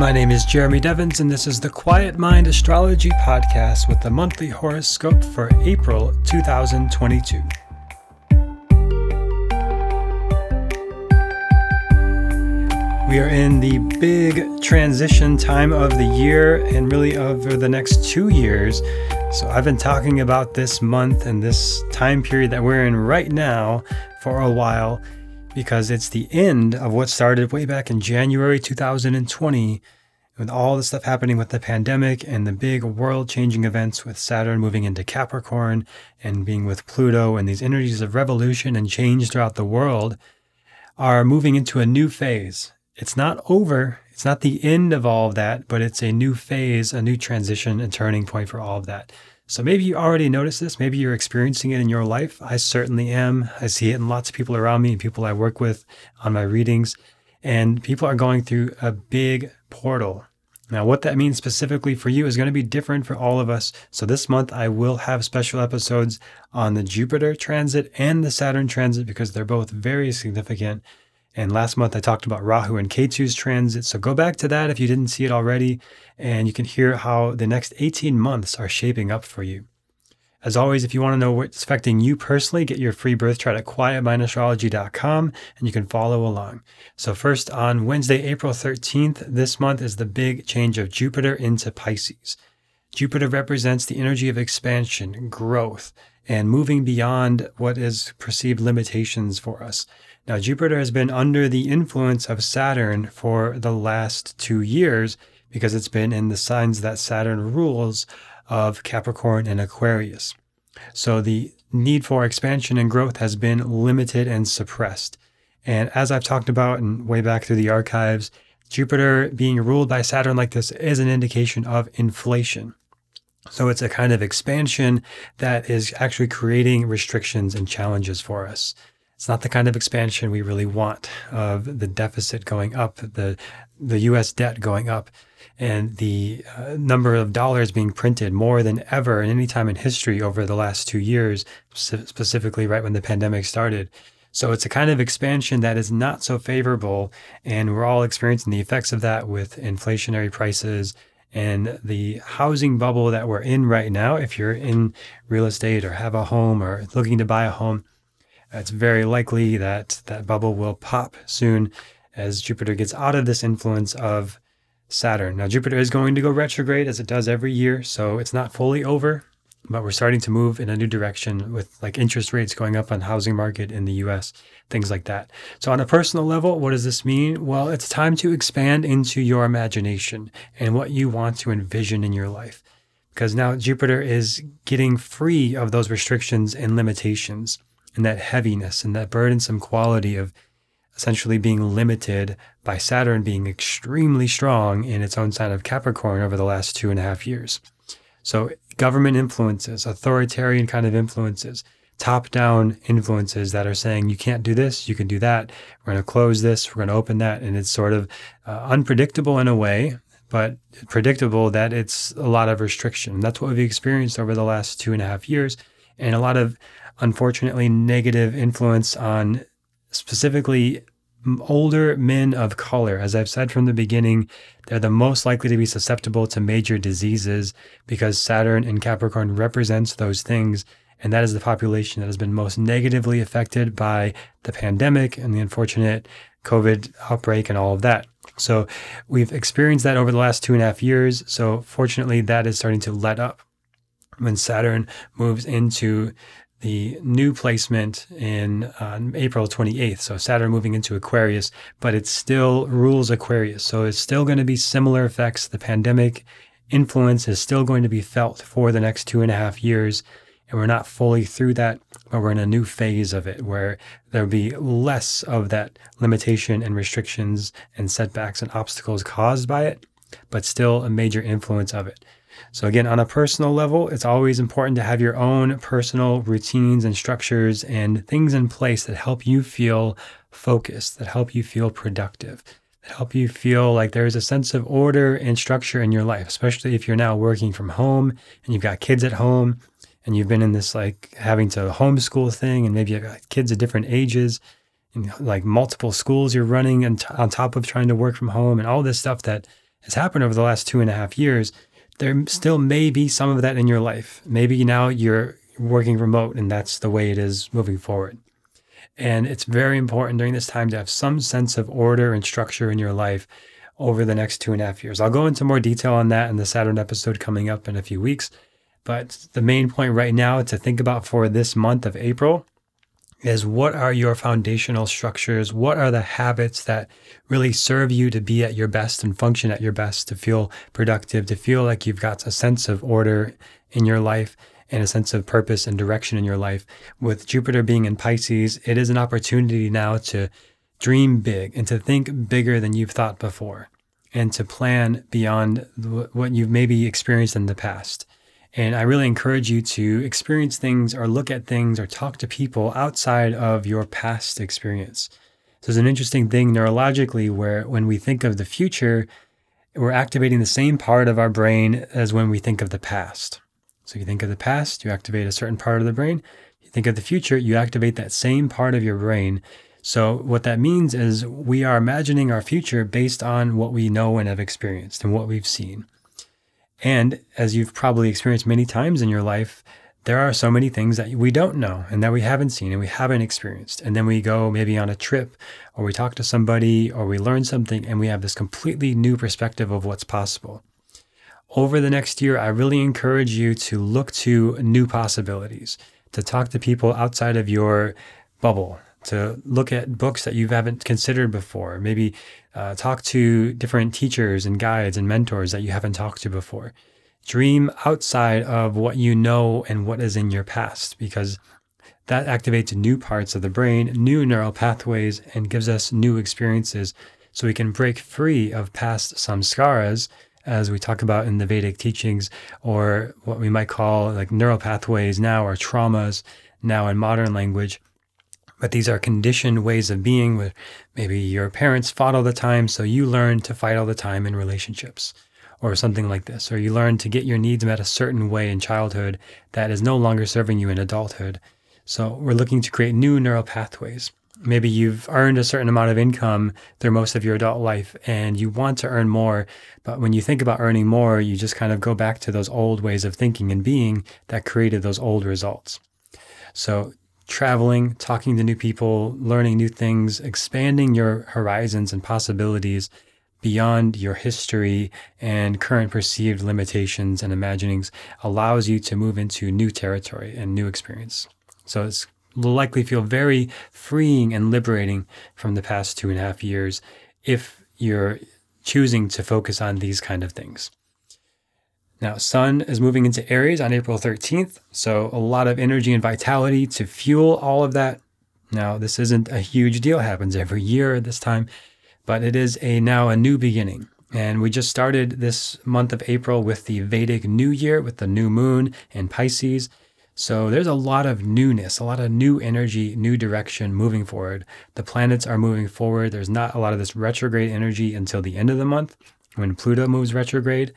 My name is Jeremy Devens, and this is the Quiet Mind Astrology Podcast with the monthly horoscope for April 2022. We are in the big transition time of the year and really over the next two years. So, I've been talking about this month and this time period that we're in right now for a while because it's the end of what started way back in January 2020 with all the stuff happening with the pandemic and the big world changing events with Saturn moving into Capricorn and being with Pluto and these energies of revolution and change throughout the world are moving into a new phase. It's not over. It's not the end of all of that, but it's a new phase, a new transition and turning point for all of that. So maybe you already noticed this. Maybe you're experiencing it in your life. I certainly am. I see it in lots of people around me and people I work with on my readings. And people are going through a big portal now, what that means specifically for you is going to be different for all of us. So, this month I will have special episodes on the Jupiter transit and the Saturn transit because they're both very significant. And last month I talked about Rahu and Ketu's transit. So, go back to that if you didn't see it already, and you can hear how the next 18 months are shaping up for you. As always, if you want to know what's affecting you personally, get your free birth chart at quietmindastrology.com and you can follow along. So, first on Wednesday, April 13th, this month is the big change of Jupiter into Pisces. Jupiter represents the energy of expansion, growth, and moving beyond what is perceived limitations for us. Now, Jupiter has been under the influence of Saturn for the last two years because it's been in the signs that Saturn rules of Capricorn and Aquarius. So the need for expansion and growth has been limited and suppressed. And as I've talked about and way back through the archives, Jupiter being ruled by Saturn like this is an indication of inflation. So it's a kind of expansion that is actually creating restrictions and challenges for us. It's not the kind of expansion we really want of the deficit going up, the the US debt going up and the uh, number of dollars being printed more than ever in any time in history over the last two years, specifically right when the pandemic started. So it's a kind of expansion that is not so favorable. And we're all experiencing the effects of that with inflationary prices and the housing bubble that we're in right now. If you're in real estate or have a home or looking to buy a home, it's very likely that that bubble will pop soon as Jupiter gets out of this influence of Saturn. Now, Jupiter is going to go retrograde as it does every year, so it's not fully over, but we're starting to move in a new direction with like interest rates going up on housing market in the US, things like that. So on a personal level, what does this mean? Well, it's time to expand into your imagination and what you want to envision in your life. Because now Jupiter is getting free of those restrictions and limitations and that heaviness and that burdensome quality of essentially being limited by Saturn being extremely strong in its own sign of Capricorn over the last two and a half years. So, government influences, authoritarian kind of influences, top down influences that are saying you can't do this, you can do that, we're going to close this, we're going to open that. And it's sort of uh, unpredictable in a way, but predictable that it's a lot of restriction. That's what we've experienced over the last two and a half years. And a lot of, unfortunately, negative influence on specifically older men of color. As I've said from the beginning, they're the most likely to be susceptible to major diseases because Saturn and Capricorn represents those things. And that is the population that has been most negatively affected by the pandemic and the unfortunate COVID outbreak and all of that. So we've experienced that over the last two and a half years. So fortunately, that is starting to let up when Saturn moves into the new placement in uh, April 28th. So Saturn moving into Aquarius, but it still rules Aquarius. So it's still going to be similar effects. The pandemic influence is still going to be felt for the next two and a half years. And we're not fully through that, but we're in a new phase of it where there'll be less of that limitation and restrictions and setbacks and obstacles caused by it, but still a major influence of it. So, again, on a personal level, it's always important to have your own personal routines and structures and things in place that help you feel focused, that help you feel productive, that help you feel like there's a sense of order and structure in your life, especially if you're now working from home and you've got kids at home and you've been in this like having to homeschool thing and maybe you've got kids at different ages and like multiple schools you're running and t- on top of trying to work from home and all this stuff that has happened over the last two and a half years, there still may be some of that in your life. Maybe now you're working remote and that's the way it is moving forward. And it's very important during this time to have some sense of order and structure in your life over the next two and a half years. I'll go into more detail on that in the Saturn episode coming up in a few weeks. But the main point right now to think about for this month of April is what are your foundational structures? What are the habits that really serve you to be at your best and function at your best, to feel productive, to feel like you've got a sense of order in your life and a sense of purpose and direction in your life? With Jupiter being in Pisces, it is an opportunity now to dream big and to think bigger than you've thought before and to plan beyond what you've maybe experienced in the past. And I really encourage you to experience things or look at things or talk to people outside of your past experience. So there's an interesting thing neurologically where when we think of the future, we're activating the same part of our brain as when we think of the past. So you think of the past, you activate a certain part of the brain. You think of the future, you activate that same part of your brain. So what that means is we are imagining our future based on what we know and have experienced and what we've seen. And as you've probably experienced many times in your life, there are so many things that we don't know and that we haven't seen and we haven't experienced. And then we go maybe on a trip or we talk to somebody or we learn something and we have this completely new perspective of what's possible. Over the next year, I really encourage you to look to new possibilities, to talk to people outside of your bubble, to look at books that you haven't considered before, maybe uh, talk to different teachers and guides and mentors that you haven't talked to before. Dream outside of what you know and what is in your past because that activates new parts of the brain, new neural pathways, and gives us new experiences so we can break free of past samskaras, as we talk about in the Vedic teachings, or what we might call like neural pathways now or traumas now in modern language but these are conditioned ways of being where maybe your parents fought all the time, so you learn to fight all the time in relationships or something like this. Or you learn to get your needs met a certain way in childhood that is no longer serving you in adulthood. So we're looking to create new neural pathways. Maybe you've earned a certain amount of income through most of your adult life and you want to earn more. But when you think about earning more, you just kind of go back to those old ways of thinking and being that created those old results. So traveling, talking to new people, learning new things, expanding your horizons and possibilities beyond your history and current perceived limitations and imaginings allows you to move into new territory and new experience. So it's will likely feel very freeing and liberating from the past two and a half years if you're choosing to focus on these kind of things. Now, Sun is moving into Aries on April 13th, so a lot of energy and vitality to fuel all of that. Now, this isn't a huge deal, it happens every year at this time, but it is a now a new beginning. And we just started this month of April with the Vedic New Year with the new moon and Pisces. So there's a lot of newness, a lot of new energy, new direction moving forward. The planets are moving forward. There's not a lot of this retrograde energy until the end of the month when Pluto moves retrograde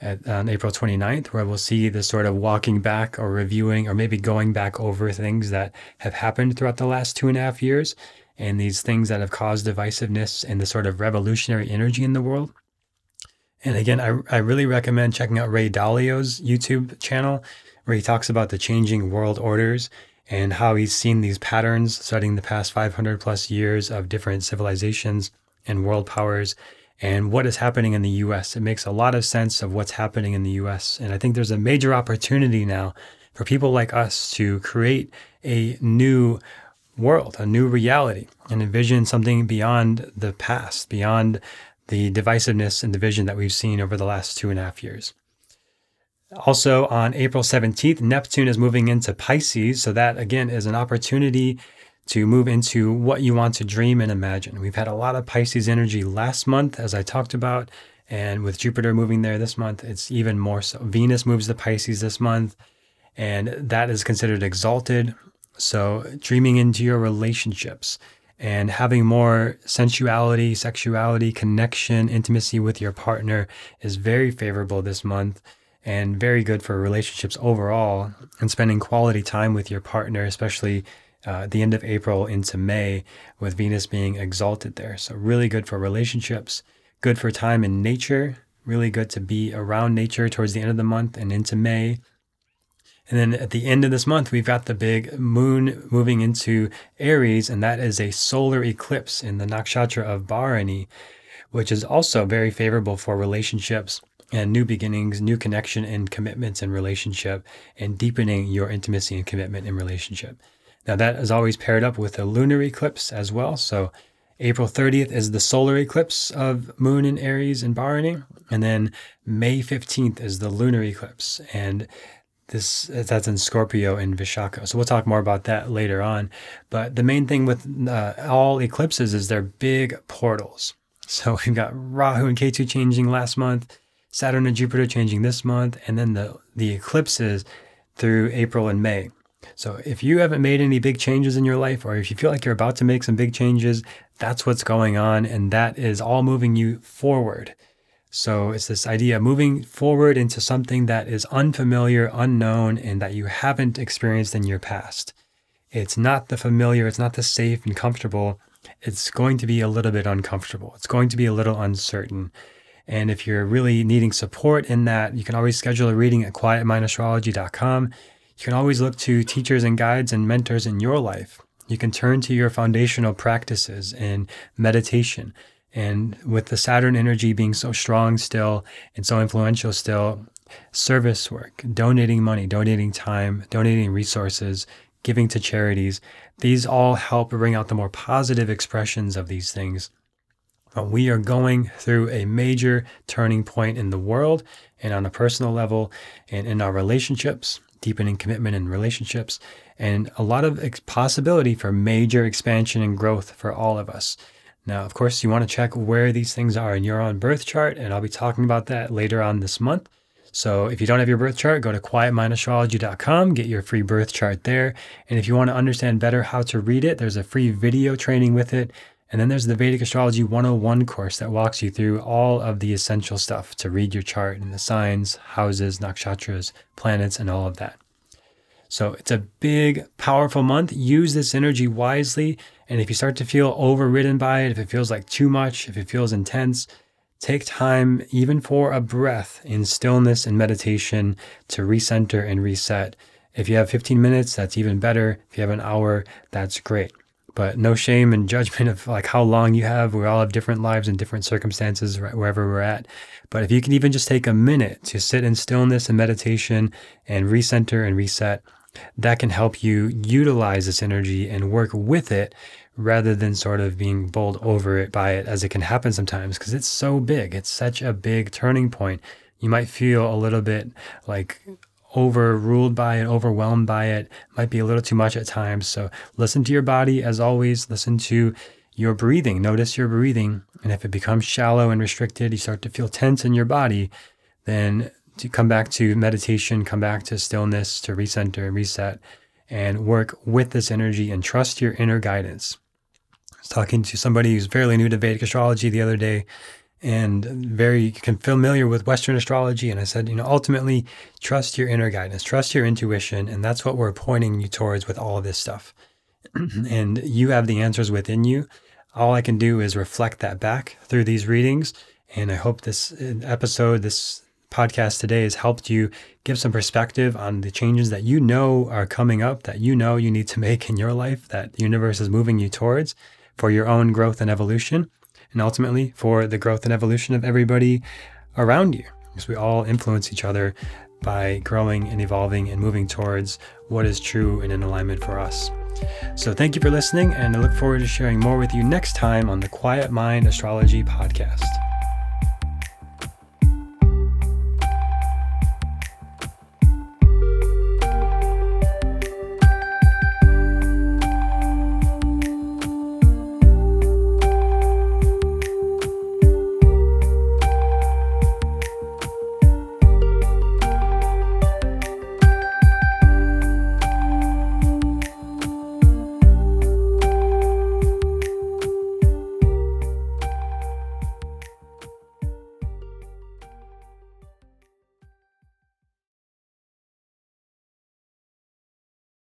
at, on April 29th, where we'll see the sort of walking back or reviewing or maybe going back over things that have happened throughout the last two and a half years and these things that have caused divisiveness and the sort of revolutionary energy in the world. And again, I, I really recommend checking out Ray Dalio's YouTube channel, where he talks about the changing world orders and how he's seen these patterns studying the past 500 plus years of different civilizations and world powers and what is happening in the US. It makes a lot of sense of what's happening in the US. And I think there's a major opportunity now for people like us to create a new world, a new reality, and envision something beyond the past, beyond the divisiveness and division that we've seen over the last two and a half years. Also, on April 17th, Neptune is moving into Pisces. So, that again is an opportunity to move into what you want to dream and imagine. We've had a lot of Pisces energy last month, as I talked about. And with Jupiter moving there this month, it's even more so. Venus moves to Pisces this month, and that is considered exalted. So, dreaming into your relationships and having more sensuality, sexuality, connection, intimacy with your partner is very favorable this month and very good for relationships overall. And spending quality time with your partner, especially uh, the end of April into May, with Venus being exalted there. So, really good for relationships, good for time in nature, Really good to be around nature towards the end of the month and into May. And then at the end of this month, we've got the big moon moving into Aries, and that is a solar eclipse in the nakshatra of Bharani, which is also very favorable for relationships and new beginnings, new connection and commitments in relationship, and deepening your intimacy and commitment in relationship. Now, that is always paired up with a lunar eclipse as well. So, April 30th is the solar eclipse of Moon in Aries and Bharani. And then May 15th is the lunar eclipse. And this that's in Scorpio and Vishaka. So we'll talk more about that later on. But the main thing with uh, all eclipses is they're big portals. So we've got Rahu and Ketu changing last month, Saturn and Jupiter changing this month, and then the the eclipses through April and May. So if you haven't made any big changes in your life, or if you feel like you're about to make some big changes, that's what's going on, and that is all moving you forward. So it's this idea of moving forward into something that is unfamiliar, unknown, and that you haven't experienced in your past. It's not the familiar, it's not the safe and comfortable. It's going to be a little bit uncomfortable. It's going to be a little uncertain. And if you're really needing support in that, you can always schedule a reading at quietmindastrology.com. You can always look to teachers and guides and mentors in your life. You can turn to your foundational practices in meditation, and with the Saturn energy being so strong still and so influential still, service work, donating money, donating time, donating resources, giving to charities, these all help bring out the more positive expressions of these things. But we are going through a major turning point in the world and on a personal level and in our relationships, deepening commitment in relationships, and a lot of possibility for major expansion and growth for all of us. Now, of course, you want to check where these things are in your own birth chart, and I'll be talking about that later on this month. So if you don't have your birth chart, go to quietmindastrology.com, get your free birth chart there. And if you want to understand better how to read it, there's a free video training with it. And then there's the Vedic Astrology 101 course that walks you through all of the essential stuff to read your chart and the signs, houses, nakshatras, planets, and all of that. So it's a big, powerful month. Use this energy wisely. And if you start to feel overridden by it, if it feels like too much, if it feels intense, take time, even for a breath in stillness and meditation, to recenter and reset. If you have 15 minutes, that's even better. If you have an hour, that's great. But no shame and judgment of like how long you have. We all have different lives and different circumstances right, wherever we're at. But if you can even just take a minute to sit in stillness and meditation and recenter and reset, that can help you utilize this energy and work with it rather than sort of being bowled over it by it as it can happen sometimes because it's so big. It's such a big turning point. You might feel a little bit like overruled by it, overwhelmed by it, might be a little too much at times. So listen to your body as always, listen to your breathing. Notice your breathing. And if it becomes shallow and restricted, you start to feel tense in your body, then to come back to meditation, come back to stillness, to recenter and reset, and work with this energy and trust your inner guidance. I was talking to somebody who's fairly new to Vedic astrology the other day and very familiar with Western astrology. And I said, you know, ultimately, trust your inner guidance, trust your intuition. And that's what we're pointing you towards with all of this stuff. and you have the answers within you. All I can do is reflect that back through these readings. And I hope this uh, episode, this podcast today has helped you give some perspective on the changes that you know are coming up, that you know you need to make in your life, that the universe is moving you towards for your own growth and evolution, and ultimately for the growth and evolution of everybody around you. Because we all influence each other by growing and evolving and moving towards what is true and in alignment for us. So, thank you for listening, and I look forward to sharing more with you next time on the Quiet Mind Astrology Podcast.